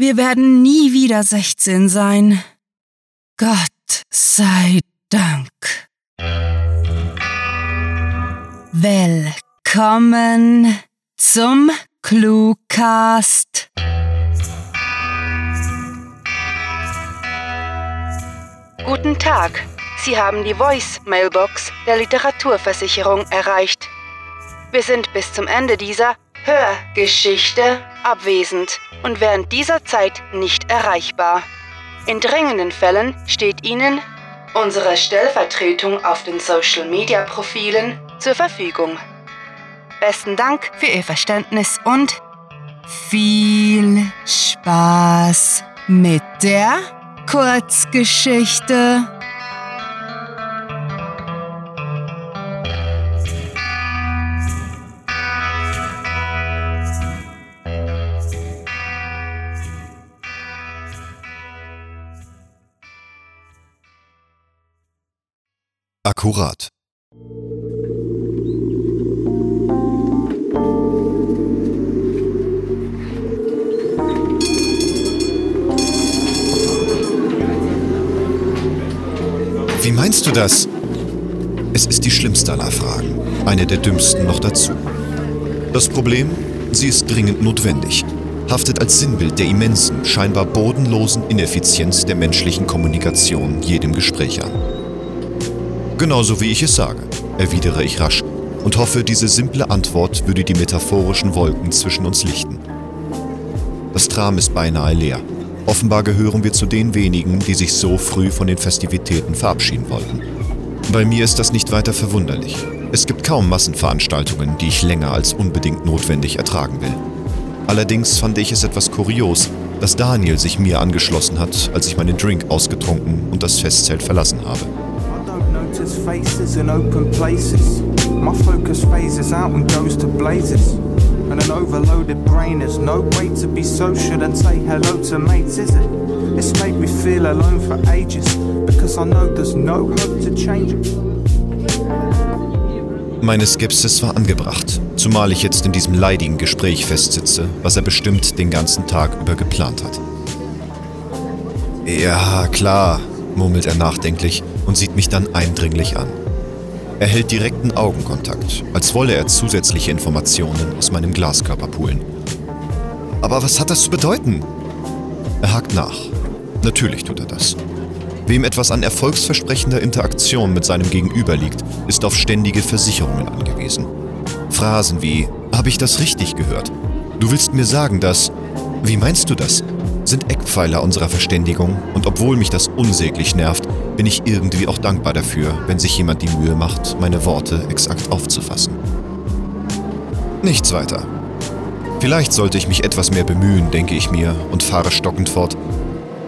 Wir werden nie wieder 16 sein. Gott sei Dank. Willkommen zum Cluecast. Guten Tag. Sie haben die Voice-Mailbox der Literaturversicherung erreicht. Wir sind bis zum Ende dieser Hörgeschichte abwesend und während dieser Zeit nicht erreichbar. In dringenden Fällen steht Ihnen unsere Stellvertretung auf den Social-Media-Profilen zur Verfügung. Besten Dank für Ihr Verständnis und viel Spaß mit der Kurzgeschichte. Akkurat. Wie meinst du das? Es ist die schlimmste aller Fragen, eine der dümmsten noch dazu. Das Problem, sie ist dringend notwendig, haftet als Sinnbild der immensen, scheinbar bodenlosen Ineffizienz der menschlichen Kommunikation jedem Gespräch an. Genauso wie ich es sage, erwidere ich rasch und hoffe, diese simple Antwort würde die metaphorischen Wolken zwischen uns lichten. Das Tram ist beinahe leer. Offenbar gehören wir zu den wenigen, die sich so früh von den Festivitäten verabschieden wollten. Bei mir ist das nicht weiter verwunderlich. Es gibt kaum Massenveranstaltungen, die ich länger als unbedingt notwendig ertragen will. Allerdings fand ich es etwas kurios, dass Daniel sich mir angeschlossen hat, als ich meinen Drink ausgetrunken und das Festzelt verlassen habe. Faces in open places. My focus phases out and goes to blazes. And an overloaded brain is no way to be social and say hello to mates, is it? It's made me feel alone for ages because I know there's no hope to change it. Meine Skepsis war angebracht, zumal ich jetzt in diesem leidigen Gespräch festsitze, was er bestimmt den ganzen Tag über geplant hat. Ja, klar, murmelt er nachdenklich und sieht mich dann eindringlich an. Er hält direkten Augenkontakt, als wolle er zusätzliche Informationen aus meinem Glaskörper poolen. Aber was hat das zu bedeuten? Er hakt nach. Natürlich tut er das. Wem etwas an erfolgsversprechender Interaktion mit seinem Gegenüber liegt, ist auf ständige Versicherungen angewiesen. Phrasen wie, habe ich das richtig gehört? Du willst mir sagen, dass... Wie meinst du das? sind Eckpfeiler unserer Verständigung und obwohl mich das unsäglich nervt, bin ich irgendwie auch dankbar dafür, wenn sich jemand die Mühe macht, meine Worte exakt aufzufassen. Nichts weiter. Vielleicht sollte ich mich etwas mehr bemühen, denke ich mir, und fahre stockend fort.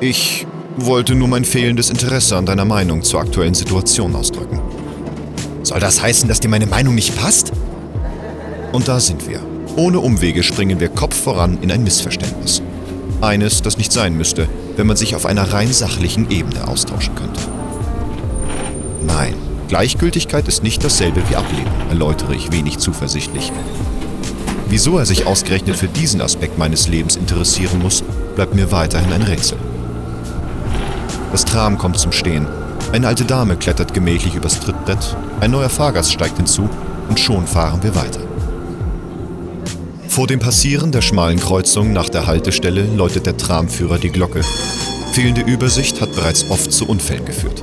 Ich wollte nur mein fehlendes Interesse an deiner Meinung zur aktuellen Situation ausdrücken. Soll das heißen, dass dir meine Meinung nicht passt? Und da sind wir. Ohne Umwege springen wir Kopf voran in ein Missverständnis. Eines, das nicht sein müsste, wenn man sich auf einer rein sachlichen Ebene austauschen könnte. Nein, Gleichgültigkeit ist nicht dasselbe wie Ablehnen, erläutere ich wenig zuversichtlich. Wieso er sich ausgerechnet für diesen Aspekt meines Lebens interessieren muss, bleibt mir weiterhin ein Rätsel. Das Tram kommt zum Stehen. Eine alte Dame klettert gemächlich übers Trittbrett, ein neuer Fahrgast steigt hinzu und schon fahren wir weiter. Vor dem Passieren der schmalen Kreuzung nach der Haltestelle läutet der Tramführer die Glocke. Fehlende Übersicht hat bereits oft zu Unfällen geführt.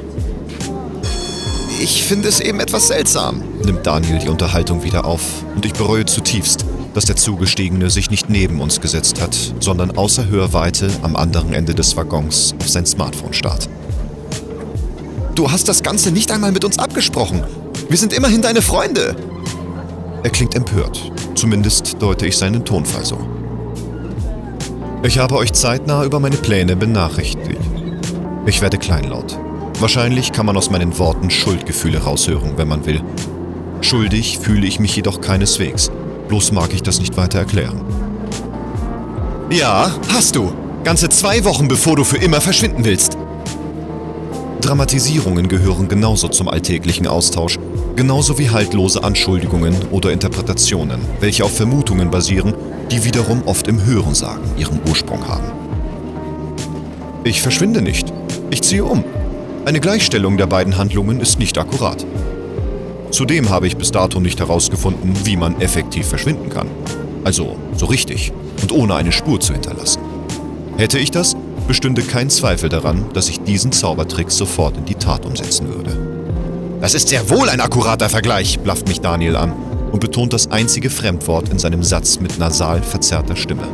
Ich finde es eben etwas seltsam, nimmt Daniel die Unterhaltung wieder auf, und ich bereue zutiefst, dass der Zugestiegene sich nicht neben uns gesetzt hat, sondern außer Hörweite am anderen Ende des Waggons auf sein Smartphone starrt. Du hast das Ganze nicht einmal mit uns abgesprochen. Wir sind immerhin deine Freunde. Er klingt empört, Zumindest deute ich seinen Tonfall so. Ich habe euch zeitnah über meine Pläne benachrichtigt. Ich werde kleinlaut. Wahrscheinlich kann man aus meinen Worten Schuldgefühle raushören, wenn man will. Schuldig fühle ich mich jedoch keineswegs. Bloß mag ich das nicht weiter erklären. Ja, hast du. Ganze zwei Wochen bevor du für immer verschwinden willst. Dramatisierungen gehören genauso zum alltäglichen Austausch, genauso wie haltlose Anschuldigungen oder Interpretationen, welche auf Vermutungen basieren, die wiederum oft im Hörensagen ihren Ursprung haben. Ich verschwinde nicht. Ich ziehe um. Eine Gleichstellung der beiden Handlungen ist nicht akkurat. Zudem habe ich bis dato nicht herausgefunden, wie man effektiv verschwinden kann. Also so richtig und ohne eine Spur zu hinterlassen. Hätte ich das, bestünde kein Zweifel daran, dass ich diesen Zaubertrick sofort in die Tat umsetzen würde. Das ist sehr wohl ein akkurater Vergleich, blafft mich Daniel an und betont das einzige Fremdwort in seinem Satz mit nasal verzerrter Stimme.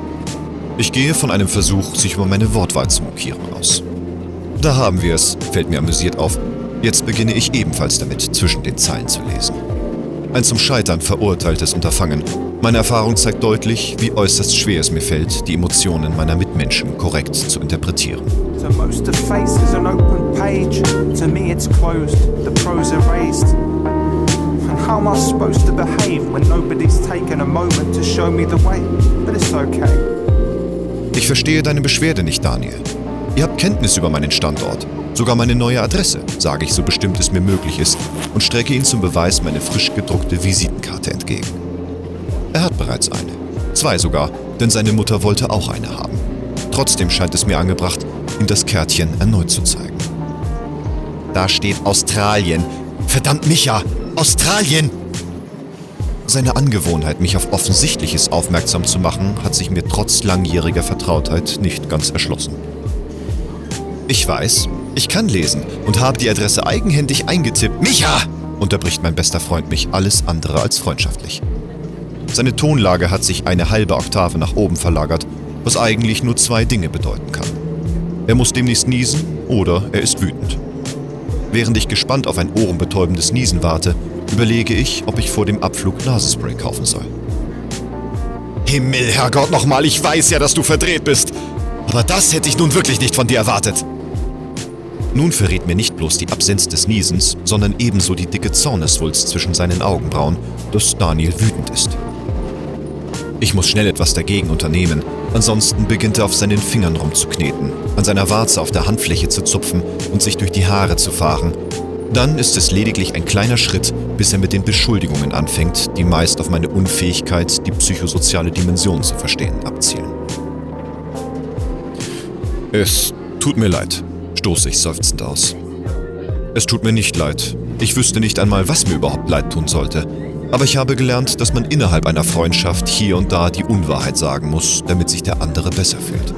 Ich gehe von einem Versuch, sich über meine Wortwahl zu mokieren aus. Da haben wir es, fällt mir amüsiert auf. Jetzt beginne ich ebenfalls damit, zwischen den Zeilen zu lesen. Ein zum Scheitern verurteiltes Unterfangen. Meine Erfahrung zeigt deutlich, wie äußerst schwer es mir fällt, die Emotionen meiner Mitmenschen korrekt zu interpretieren. How am I supposed to behave when nobody's taken a moment to show me the way? But it's okay. Ich verstehe deine Beschwerde nicht, Daniel. Ihr habt Kenntnis über meinen Standort, sogar meine neue Adresse, sage ich so bestimmt es mir möglich ist und strecke ihm zum Beweis meine frisch gedruckte Visitenkarte entgegen. Er hat bereits eine, zwei sogar, denn seine Mutter wollte auch eine haben. Trotzdem scheint es mir angebracht, ihm das Kärtchen erneut zu zeigen. Da steht Australien. Verdammt Micha, Australien! Seine Angewohnheit, mich auf Offensichtliches aufmerksam zu machen, hat sich mir trotz langjähriger Vertrautheit nicht ganz erschlossen. Ich weiß, ich kann lesen und habe die Adresse eigenhändig eingetippt. Micha! unterbricht mein bester Freund mich alles andere als freundschaftlich. Seine Tonlage hat sich eine halbe Oktave nach oben verlagert, was eigentlich nur zwei Dinge bedeuten kann. Er muss demnächst niesen oder er ist wütend. Während ich gespannt auf ein ohrenbetäubendes Niesen warte, überlege ich, ob ich vor dem Abflug Nasenspray kaufen soll. Himmel, Herrgott nochmal, ich weiß ja, dass du verdreht bist. Aber das hätte ich nun wirklich nicht von dir erwartet. Nun verrät mir nicht bloß die Absenz des Niesens, sondern ebenso die dicke Zorneswulst zwischen seinen Augenbrauen, dass Daniel wütend ist. Ich muss schnell etwas dagegen unternehmen, ansonsten beginnt er auf seinen Fingern rumzukneten, an seiner Warze auf der Handfläche zu zupfen und sich durch die Haare zu fahren. Dann ist es lediglich ein kleiner Schritt, bis er mit den Beschuldigungen anfängt, die meist auf meine Unfähigkeit, die psychosoziale Dimension zu verstehen, abzielen. Es tut mir leid, stoße ich seufzend aus. Es tut mir nicht leid. Ich wüsste nicht einmal, was mir überhaupt leid tun sollte. Aber ich habe gelernt, dass man innerhalb einer Freundschaft hier und da die Unwahrheit sagen muss, damit sich der andere besser fühlt.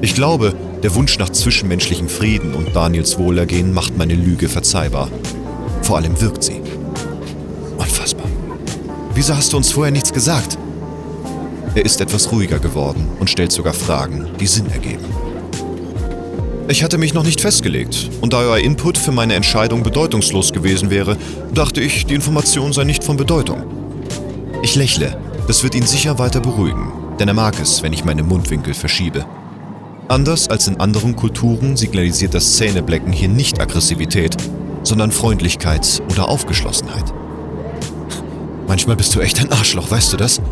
Ich glaube, der Wunsch nach zwischenmenschlichem Frieden und Daniels Wohlergehen macht meine Lüge verzeihbar. Vor allem wirkt sie. Unfassbar. Wieso hast du uns vorher nichts gesagt? Er ist etwas ruhiger geworden und stellt sogar Fragen, die Sinn ergeben. Ich hatte mich noch nicht festgelegt, und da euer Input für meine Entscheidung bedeutungslos gewesen wäre, dachte ich, die Information sei nicht von Bedeutung. Ich lächle, das wird ihn sicher weiter beruhigen, denn er mag es, wenn ich meine Mundwinkel verschiebe. Anders als in anderen Kulturen signalisiert das Zähneblecken hier nicht Aggressivität, sondern Freundlichkeit oder Aufgeschlossenheit. Manchmal bist du echt ein Arschloch, weißt du das?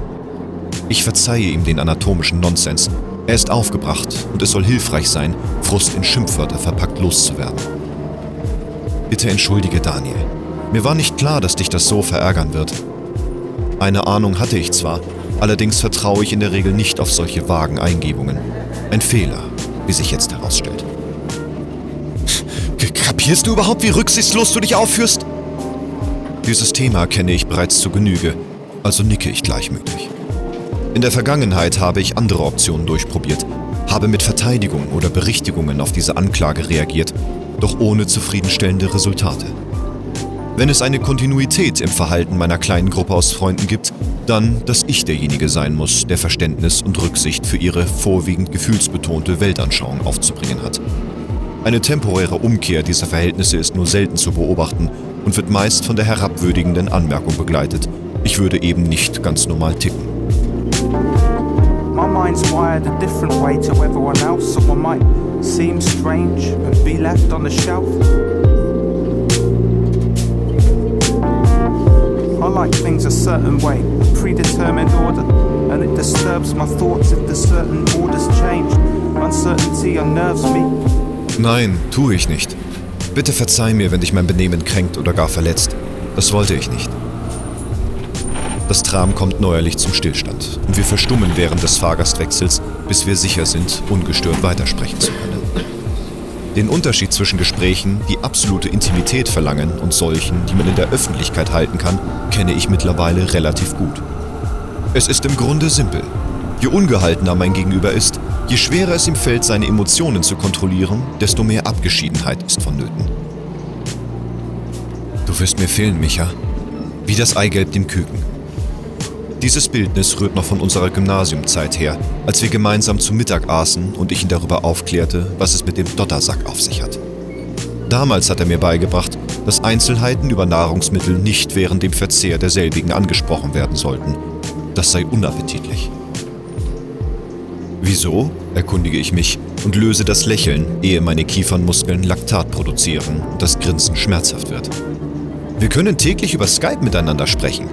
Ich verzeihe ihm den anatomischen Nonsens er ist aufgebracht und es soll hilfreich sein, Frust in Schimpfwörter verpackt loszuwerden. Bitte entschuldige Daniel. Mir war nicht klar, dass dich das so verärgern wird. Eine Ahnung hatte ich zwar, allerdings vertraue ich in der Regel nicht auf solche vagen Eingebungen. Ein Fehler, wie sich jetzt herausstellt. Kapierst du überhaupt, wie rücksichtslos du dich aufführst? Dieses Thema kenne ich bereits zu Genüge, also nicke ich gleichmütig. In der Vergangenheit habe ich andere Optionen durchprobiert, habe mit Verteidigung oder Berichtigungen auf diese Anklage reagiert, doch ohne zufriedenstellende Resultate. Wenn es eine Kontinuität im Verhalten meiner kleinen Gruppe aus Freunden gibt, dann, dass ich derjenige sein muss, der Verständnis und Rücksicht für ihre vorwiegend gefühlsbetonte Weltanschauung aufzubringen hat. Eine temporäre Umkehr dieser Verhältnisse ist nur selten zu beobachten und wird meist von der herabwürdigenden Anmerkung begleitet, ich würde eben nicht ganz normal ticken. My mind's wired a different way to everyone else, so I might seem strange and be left on the shelf. I like things a certain way, a predetermined order, and it disturbs my thoughts if the certain orders change. Uncertainty unnerves me. Nein, tue ich nicht. Bitte verzeih mir, wenn dich mein Benehmen kränkt oder gar verletzt. Das wollte ich nicht. Das Tram kommt neuerlich zum Stillstand und wir verstummen während des Fahrgastwechsels, bis wir sicher sind, ungestört weitersprechen zu können. Den Unterschied zwischen Gesprächen, die absolute Intimität verlangen, und solchen, die man in der Öffentlichkeit halten kann, kenne ich mittlerweile relativ gut. Es ist im Grunde simpel. Je ungehaltener mein Gegenüber ist, je schwerer es ihm fällt, seine Emotionen zu kontrollieren, desto mehr Abgeschiedenheit ist vonnöten. Du wirst mir fehlen, Micha. Wie das Eigelb dem Küken. Dieses Bildnis rührt noch von unserer Gymnasiumzeit her, als wir gemeinsam zu Mittag aßen und ich ihn darüber aufklärte, was es mit dem Dottersack auf sich hat. Damals hat er mir beigebracht, dass Einzelheiten über Nahrungsmittel nicht während dem Verzehr derselbigen angesprochen werden sollten. Das sei unappetitlich. Wieso? erkundige ich mich und löse das Lächeln, ehe meine Kiefernmuskeln Laktat produzieren und das Grinsen schmerzhaft wird. Wir können täglich über Skype miteinander sprechen.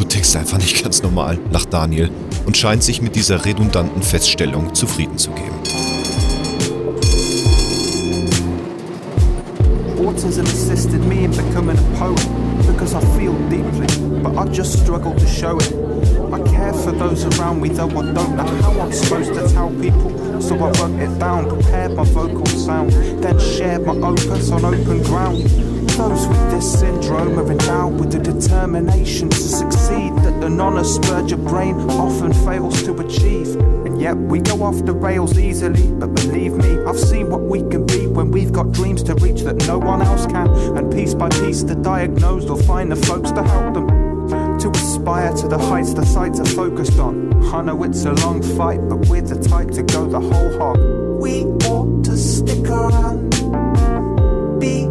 Du tickst einfach nicht ganz normal, lacht Daniel und scheint sich mit dieser redundanten Feststellung zufrieden zu geben. Autism assisted me in becoming a poet because I feel deeply, but I just struggle to show it. I care for those around me, though I don't know how I'm supposed to tell people. So I wrote it down, prepared my vocal sound, then shared my opus on open ground. Those with this syndrome are endowed with the determination to succeed that an honest Spurger brain often fails to achieve. And yet we go off the rails easily, but believe me, I've seen what we can be when we've got dreams to reach that no one else can. And piece by piece, the diagnosed will find the folks to help them to aspire to the heights the sights are focused on. I know it's a long fight, but we're the type to go the whole hog. We ought to stick around, be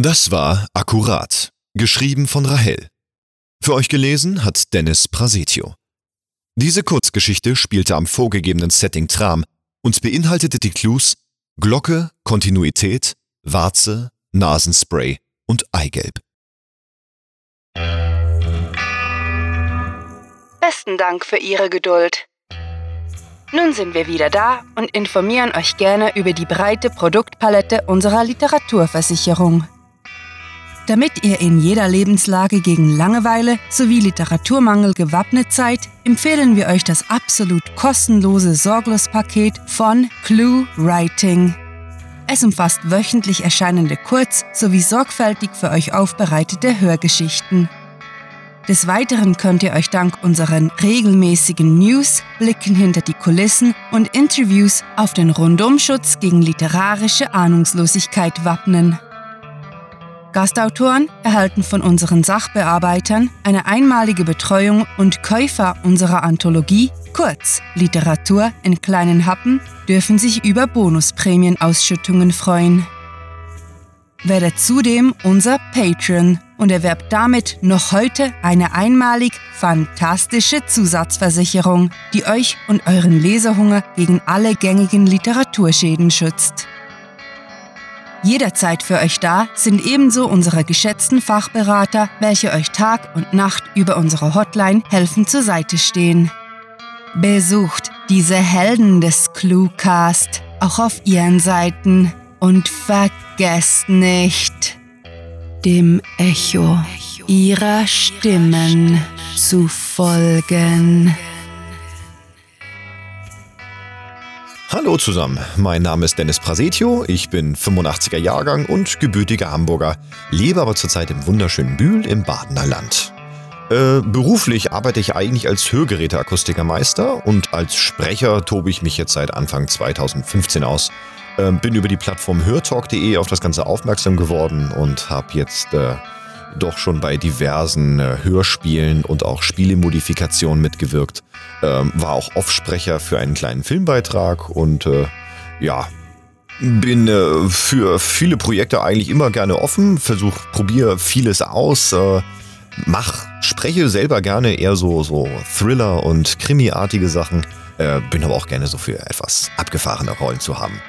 Das war Akkurat, geschrieben von Rahel. Für euch gelesen hat Dennis Prasetio. Diese Kurzgeschichte spielte am vorgegebenen Setting Tram und beinhaltete die Clues Glocke, Kontinuität, Warze, Nasenspray und Eigelb. Besten Dank für Ihre Geduld. Nun sind wir wieder da und informieren euch gerne über die breite Produktpalette unserer Literaturversicherung. Damit ihr in jeder Lebenslage gegen Langeweile sowie Literaturmangel gewappnet seid, empfehlen wir euch das absolut kostenlose Sorglos-Paket von Clue Writing. Es umfasst wöchentlich erscheinende Kurz- sowie sorgfältig für euch aufbereitete Hörgeschichten. Des Weiteren könnt ihr euch dank unseren regelmäßigen News, Blicken hinter die Kulissen und Interviews auf den Rundumschutz gegen literarische Ahnungslosigkeit wappnen. Gastautoren erhalten von unseren Sachbearbeitern eine einmalige Betreuung und Käufer unserer Anthologie, kurz Literatur in kleinen Happen, dürfen sich über Bonusprämienausschüttungen freuen. Werdet zudem unser Patreon und erwerbt damit noch heute eine einmalig fantastische Zusatzversicherung, die euch und euren Leserhunger gegen alle gängigen Literaturschäden schützt. Jederzeit für euch da sind ebenso unsere geschätzten Fachberater, welche euch Tag und Nacht über unsere Hotline helfen zur Seite stehen. Besucht diese Helden des Cluecast auch auf ihren Seiten und vergesst nicht, dem Echo ihrer Stimmen zu folgen. Hallo zusammen, mein Name ist Dennis Prasetio, ich bin 85er Jahrgang und gebürtiger Hamburger, lebe aber zurzeit im wunderschönen Bühl im Badener Land. Äh, beruflich arbeite ich eigentlich als Hörgeräteakustikermeister und als Sprecher tobe ich mich jetzt seit Anfang 2015 aus. Äh, bin über die Plattform hörtalk.de auf das Ganze aufmerksam geworden und habe jetzt äh, doch schon bei diversen äh, Hörspielen und auch Spielemodifikationen mitgewirkt. Ähm, war auch Offsprecher für einen kleinen Filmbeitrag und äh, ja, bin äh, für viele Projekte eigentlich immer gerne offen, versuch, probiere vieles aus, äh, mach, spreche selber gerne eher so, so Thriller und Krimi-artige Sachen, äh, bin aber auch gerne so für etwas abgefahrene Rollen zu haben.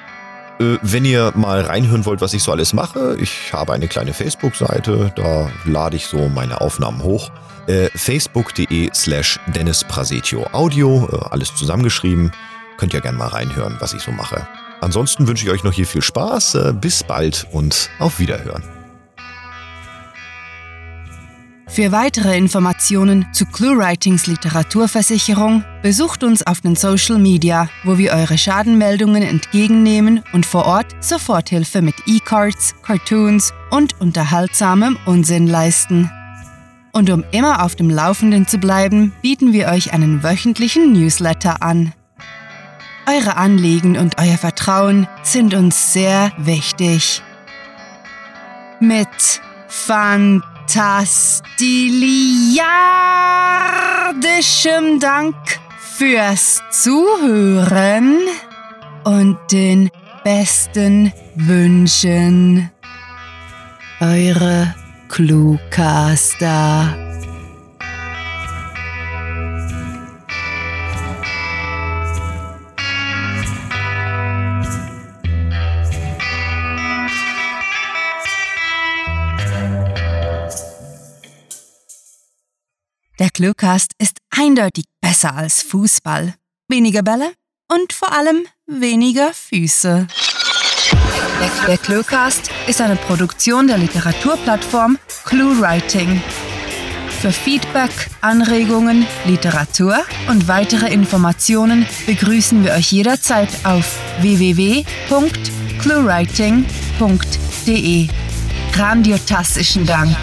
Äh, wenn ihr mal reinhören wollt, was ich so alles mache, ich habe eine kleine Facebook-Seite, da lade ich so meine Aufnahmen hoch. Äh, Facebook.de slash Dennis Prasetio Audio, äh, alles zusammengeschrieben. Könnt ihr gerne mal reinhören, was ich so mache. Ansonsten wünsche ich euch noch hier viel Spaß, äh, bis bald und auf Wiederhören. Für weitere Informationen zu ClueWritings Literaturversicherung besucht uns auf den Social Media, wo wir eure Schadenmeldungen entgegennehmen und vor Ort Soforthilfe mit E-Cards, Cartoons und unterhaltsamem Unsinn leisten. Und um immer auf dem Laufenden zu bleiben, bieten wir euch einen wöchentlichen Newsletter an. Eure Anliegen und euer Vertrauen sind uns sehr wichtig. Mit fantastiliardischem Dank fürs Zuhören und den besten Wünschen. Eure Cluecaster. Cluecast ist eindeutig besser als Fußball. Weniger Bälle und vor allem weniger Füße. Der Cluecast ist eine Produktion der Literaturplattform ClueWriting. Für Feedback, Anregungen, Literatur und weitere Informationen begrüßen wir euch jederzeit auf www.cluewriting.de. Grandiotastischen Dank.